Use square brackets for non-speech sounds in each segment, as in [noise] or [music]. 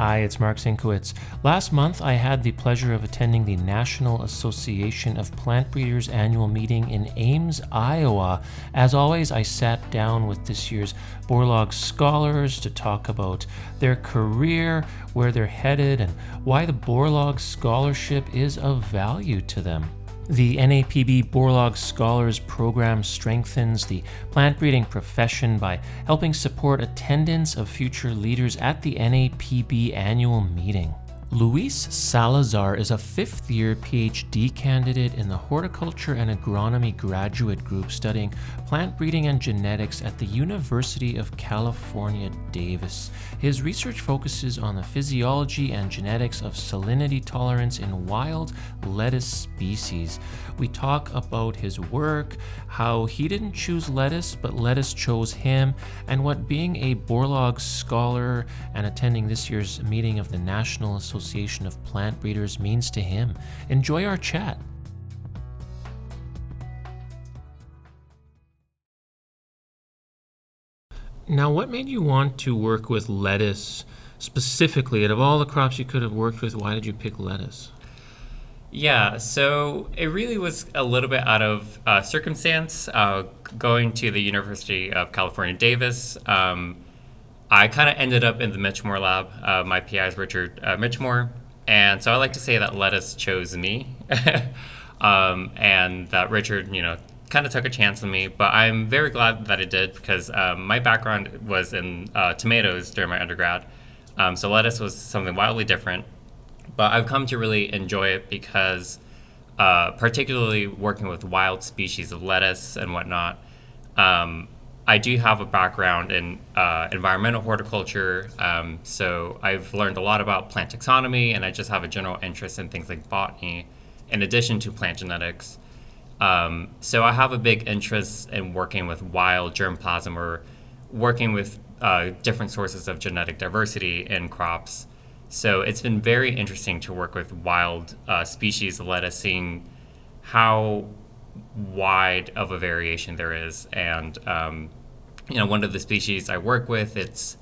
Hi, it's Mark Sinkowitz. Last month, I had the pleasure of attending the National Association of Plant Breeders annual meeting in Ames, Iowa. As always, I sat down with this year's Borlaug scholars to talk about their career, where they're headed, and why the Borlaug Scholarship is of value to them. The NAPB Borlaug Scholars Program strengthens the plant breeding profession by helping support attendance of future leaders at the NAPB annual meeting. Luis Salazar is a fifth year PhD candidate in the Horticulture and Agronomy graduate group studying plant breeding and genetics at the University of California, Davis. His research focuses on the physiology and genetics of salinity tolerance in wild lettuce species. We talk about his work, how he didn't choose lettuce, but lettuce chose him, and what being a Borlaug scholar and attending this year's meeting of the National Association Association of Plant Breeders means to him. Enjoy our chat. Now, what made you want to work with lettuce specifically? Out of all the crops you could have worked with, why did you pick lettuce? Yeah, so it really was a little bit out of uh, circumstance. Uh, going to the University of California, Davis, um, I kind of ended up in the Michelmore lab. Uh, my PI is Richard uh, Michelmore. And so I like to say that lettuce chose me. [laughs] um, and that Richard, you know, kind of took a chance on me. But I'm very glad that it did because um, my background was in uh, tomatoes during my undergrad. Um, so lettuce was something wildly different. But I've come to really enjoy it because, uh, particularly working with wild species of lettuce and whatnot, um, I do have a background in uh, environmental horticulture, um, so I've learned a lot about plant taxonomy, and I just have a general interest in things like botany, in addition to plant genetics. Um, so I have a big interest in working with wild germplasm or working with uh, different sources of genetic diversity in crops. So it's been very interesting to work with wild uh, species lettuce, seeing how wide of a variation there is, and um, you know, one of the species I work with, it's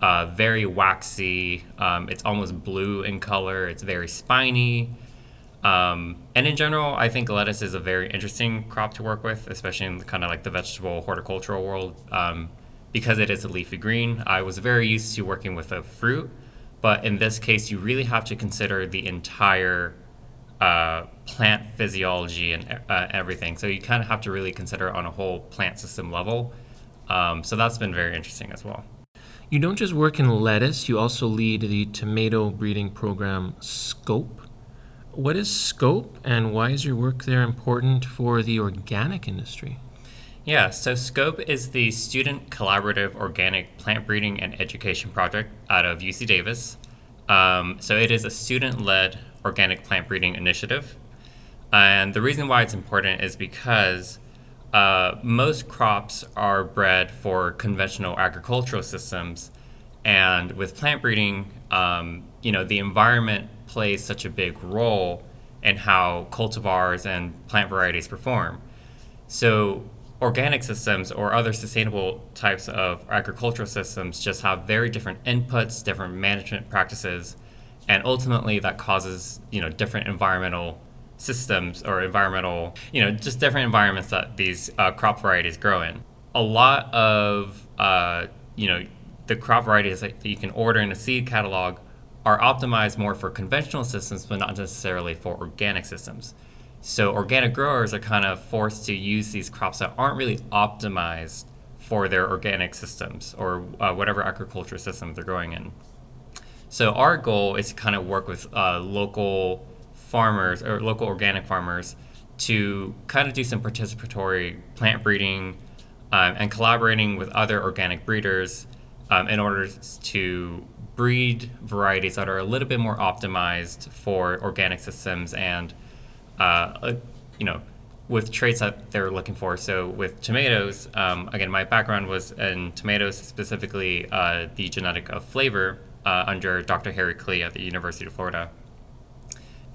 uh, very waxy. Um, it's almost blue in color. It's very spiny. Um, and in general, I think lettuce is a very interesting crop to work with, especially in kind of like the vegetable horticultural world, um, because it is a leafy green. I was very used to working with a fruit, but in this case, you really have to consider the entire uh, plant physiology and uh, everything. So you kind of have to really consider on a whole plant system level. Um, so that's been very interesting as well. You don't just work in lettuce, you also lead the tomato breeding program Scope. What is Scope and why is your work there important for the organic industry? Yeah, so SCOPE is the Student Collaborative Organic Plant Breeding and Education Project out of UC Davis. Um, so it is a student led organic plant breeding initiative. And the reason why it's important is because uh, most crops are bred for conventional agricultural systems, and with plant breeding, um, you know, the environment plays such a big role in how cultivars and plant varieties perform. So, organic systems or other sustainable types of agricultural systems just have very different inputs, different management practices, and ultimately that causes you know different environmental systems or environmental, you know, just different environments that these uh, crop varieties grow in. A lot of, uh, you know, the crop varieties that you can order in a seed catalog are optimized more for conventional systems, but not necessarily for organic systems. So organic growers are kind of forced to use these crops that aren't really optimized for their organic systems or uh, whatever agriculture system they're growing in. So our goal is to kind of work with uh, local farmers or local organic farmers to kind of do some participatory plant breeding um, and collaborating with other organic breeders um, in order to breed varieties that are a little bit more optimized for organic systems and uh, you know with traits that they're looking for. So with tomatoes um, again my background was in tomatoes specifically uh, the genetic of flavor uh, under dr harry klee at the university of florida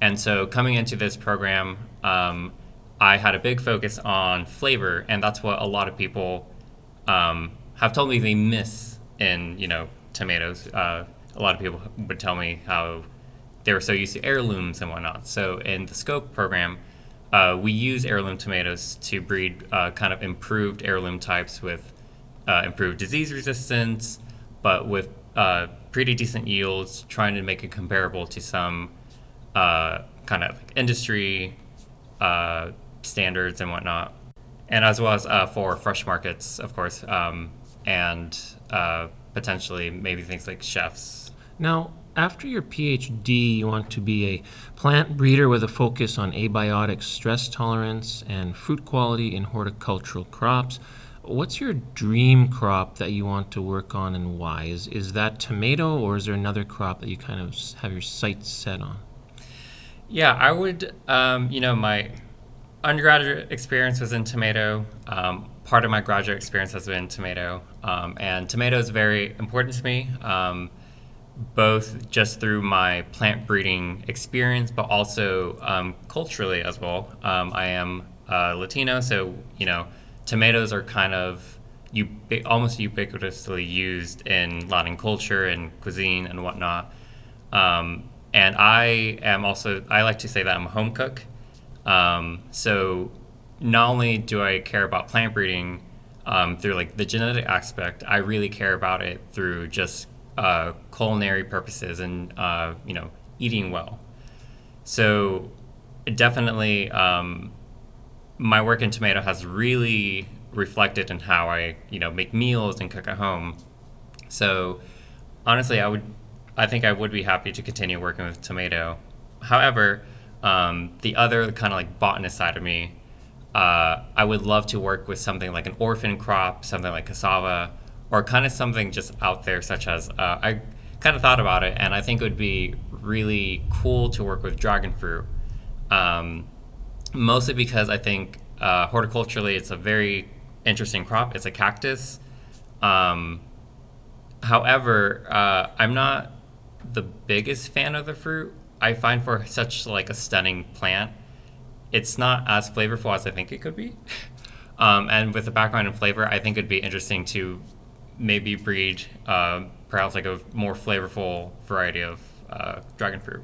and so coming into this program, um, I had a big focus on flavor, and that's what a lot of people um, have told me they miss in you know tomatoes. Uh, a lot of people would tell me how they were so used to heirlooms and whatnot. So in the Scope program, uh, we use heirloom tomatoes to breed uh, kind of improved heirloom types with uh, improved disease resistance, but with uh, pretty decent yields, trying to make it comparable to some uh, kind of industry uh, standards and whatnot. And as well as for fresh markets, of course, um, and potentially maybe things like chefs. Now, after your PhD, you want to be a plant breeder with a focus on abiotic stress tolerance and fruit quality in horticultural crops. What's your dream crop that you want to work on and why? Is, is that tomato or is there another crop that you kind of have your sights set on? Yeah, I would, um, you know, my undergraduate experience was in tomato. Um, part of my graduate experience has been tomato. Um, and tomato is very important to me. Um, both just through my plant breeding experience, but also um, culturally as well. Um, I am uh, Latino, so you know, tomatoes are kind of ubi- almost ubiquitously used in Latin culture and cuisine and whatnot. Um, and I am also I like to say that I'm a home cook. Um, so not only do I care about plant breeding um, through like the genetic aspect, I really care about it through just uh, culinary purposes and uh, you know eating well. So definitely, um, my work in tomato has really reflected in how I you know make meals and cook at home. So honestly, I would I think I would be happy to continue working with tomato. However, um, the other kind of like botanist side of me, uh, I would love to work with something like an orphan crop, something like cassava, or kind of something just out there, such as uh, I kind of thought about it, and I think it would be really cool to work with dragon fruit. Um, mostly because I think uh, horticulturally it's a very interesting crop. It's a cactus. Um, however, uh, I'm not the biggest fan of the fruit. I find for such like a stunning plant, it's not as flavorful as I think it could be. [laughs] Um, and with the background in flavor, I think it'd be interesting to maybe breed uh, perhaps like a more flavorful variety of uh, dragon fruit.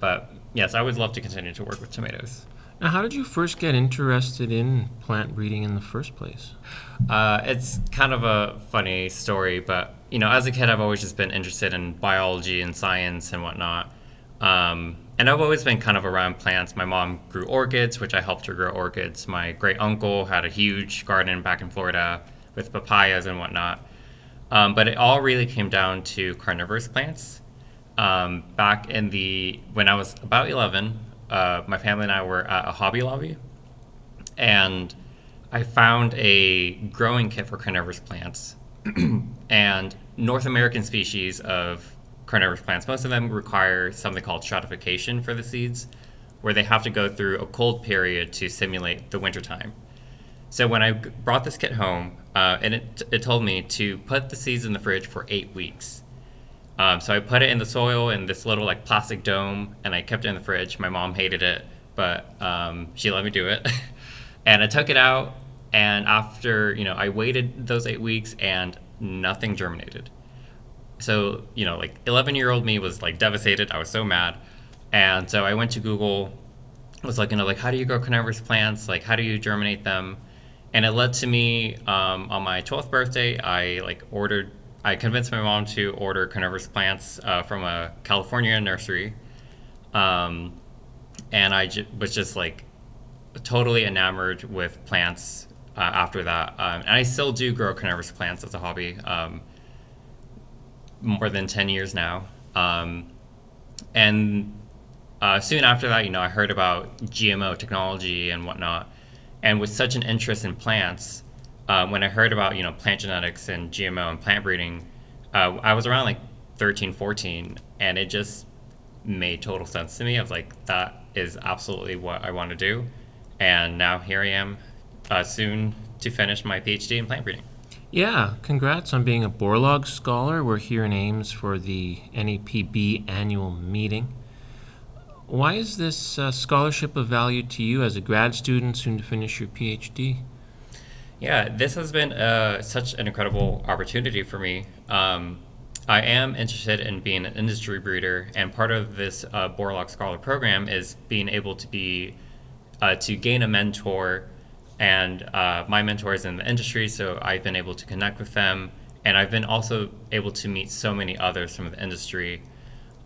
But yes, I would love to continue to work with tomatoes. Now, how did you first get interested in plant breeding in the first place? Uh, it's kind of a funny story, but you know, as a kid, I've always just been interested in biology and science and whatnot. Um, and I've always been kind of around plants. My mom grew orchids, which I helped her grow orchids. My great uncle had a huge garden back in Florida with papayas and whatnot. Um, but it all really came down to carnivorous plants. Um, back in the when I was about 11, uh, my family and I were at a Hobby Lobby, and I found a growing kit for carnivorous plants. [clears throat] and North American species of carnivorous plants, most of them require something called stratification for the seeds, where they have to go through a cold period to simulate the wintertime. So when I brought this kit home, uh, and it, it told me to put the seeds in the fridge for eight weeks. Um, so I put it in the soil in this little like plastic dome, and I kept it in the fridge. My mom hated it, but um, she let me do it. [laughs] and I took it out, and after you know, I waited those eight weeks, and nothing germinated. So you know, like 11 year old me was like devastated. I was so mad, and so I went to Google. Was like, you know, like how do you grow carnivorous plants? Like how do you germinate them? and it led to me um, on my 12th birthday i like ordered i convinced my mom to order carnivorous plants uh, from a california nursery um, and I j- was just like totally enamored with plants uh, after that. Um, and i still do grow carnivorous plants as a hobby um, more than 10 years now. Um, and uh, soon after that you know i heard about gmo technology and whatnot. And with such an interest in plants, uh, when I heard about you know plant genetics and GMO and plant breeding, uh, I was around like 13, 14, and it just made total sense to me. I was like, that is absolutely what I want to do, and now here I am, uh, soon to finish my PhD in plant breeding. Yeah, congrats on being a Borlaug Scholar. We're here in Ames for the NAPB annual meeting. Why is this uh, scholarship of value to you as a grad student soon to finish your PhD? Yeah, this has been uh, such an incredible opportunity for me. Um, I am interested in being an industry breeder, and part of this uh, Borlaug Scholar program is being able to be uh, to gain a mentor. And uh, my mentor is in the industry, so I've been able to connect with them, and I've been also able to meet so many others from the industry.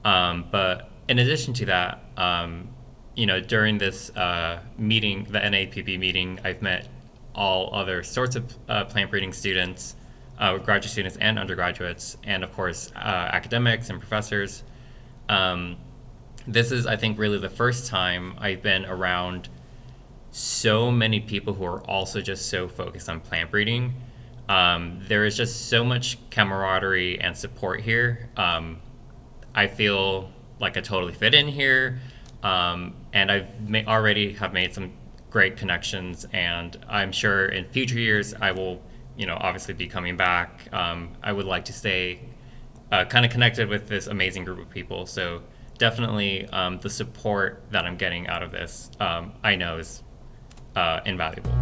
Um, but in addition to that, um, you know, during this uh, meeting, the NAPB meeting, I've met all other sorts of uh, plant breeding students uh, graduate students and undergraduates, and of course, uh, academics and professors. Um, this is, I think, really the first time I've been around so many people who are also just so focused on plant breeding. Um, there is just so much camaraderie and support here. Um, I feel like I totally fit in here, um, and I've ma- already have made some great connections. And I'm sure in future years I will you know, obviously be coming back. Um, I would like to stay uh, kind of connected with this amazing group of people. So definitely um, the support that I'm getting out of this, um, I know is uh, invaluable.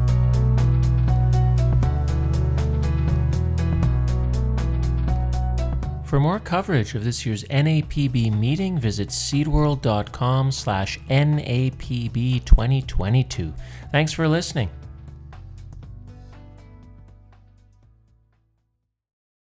For more coverage of this year's NAPB meeting, visit seedworld.com slash NAPB 2022. Thanks for listening.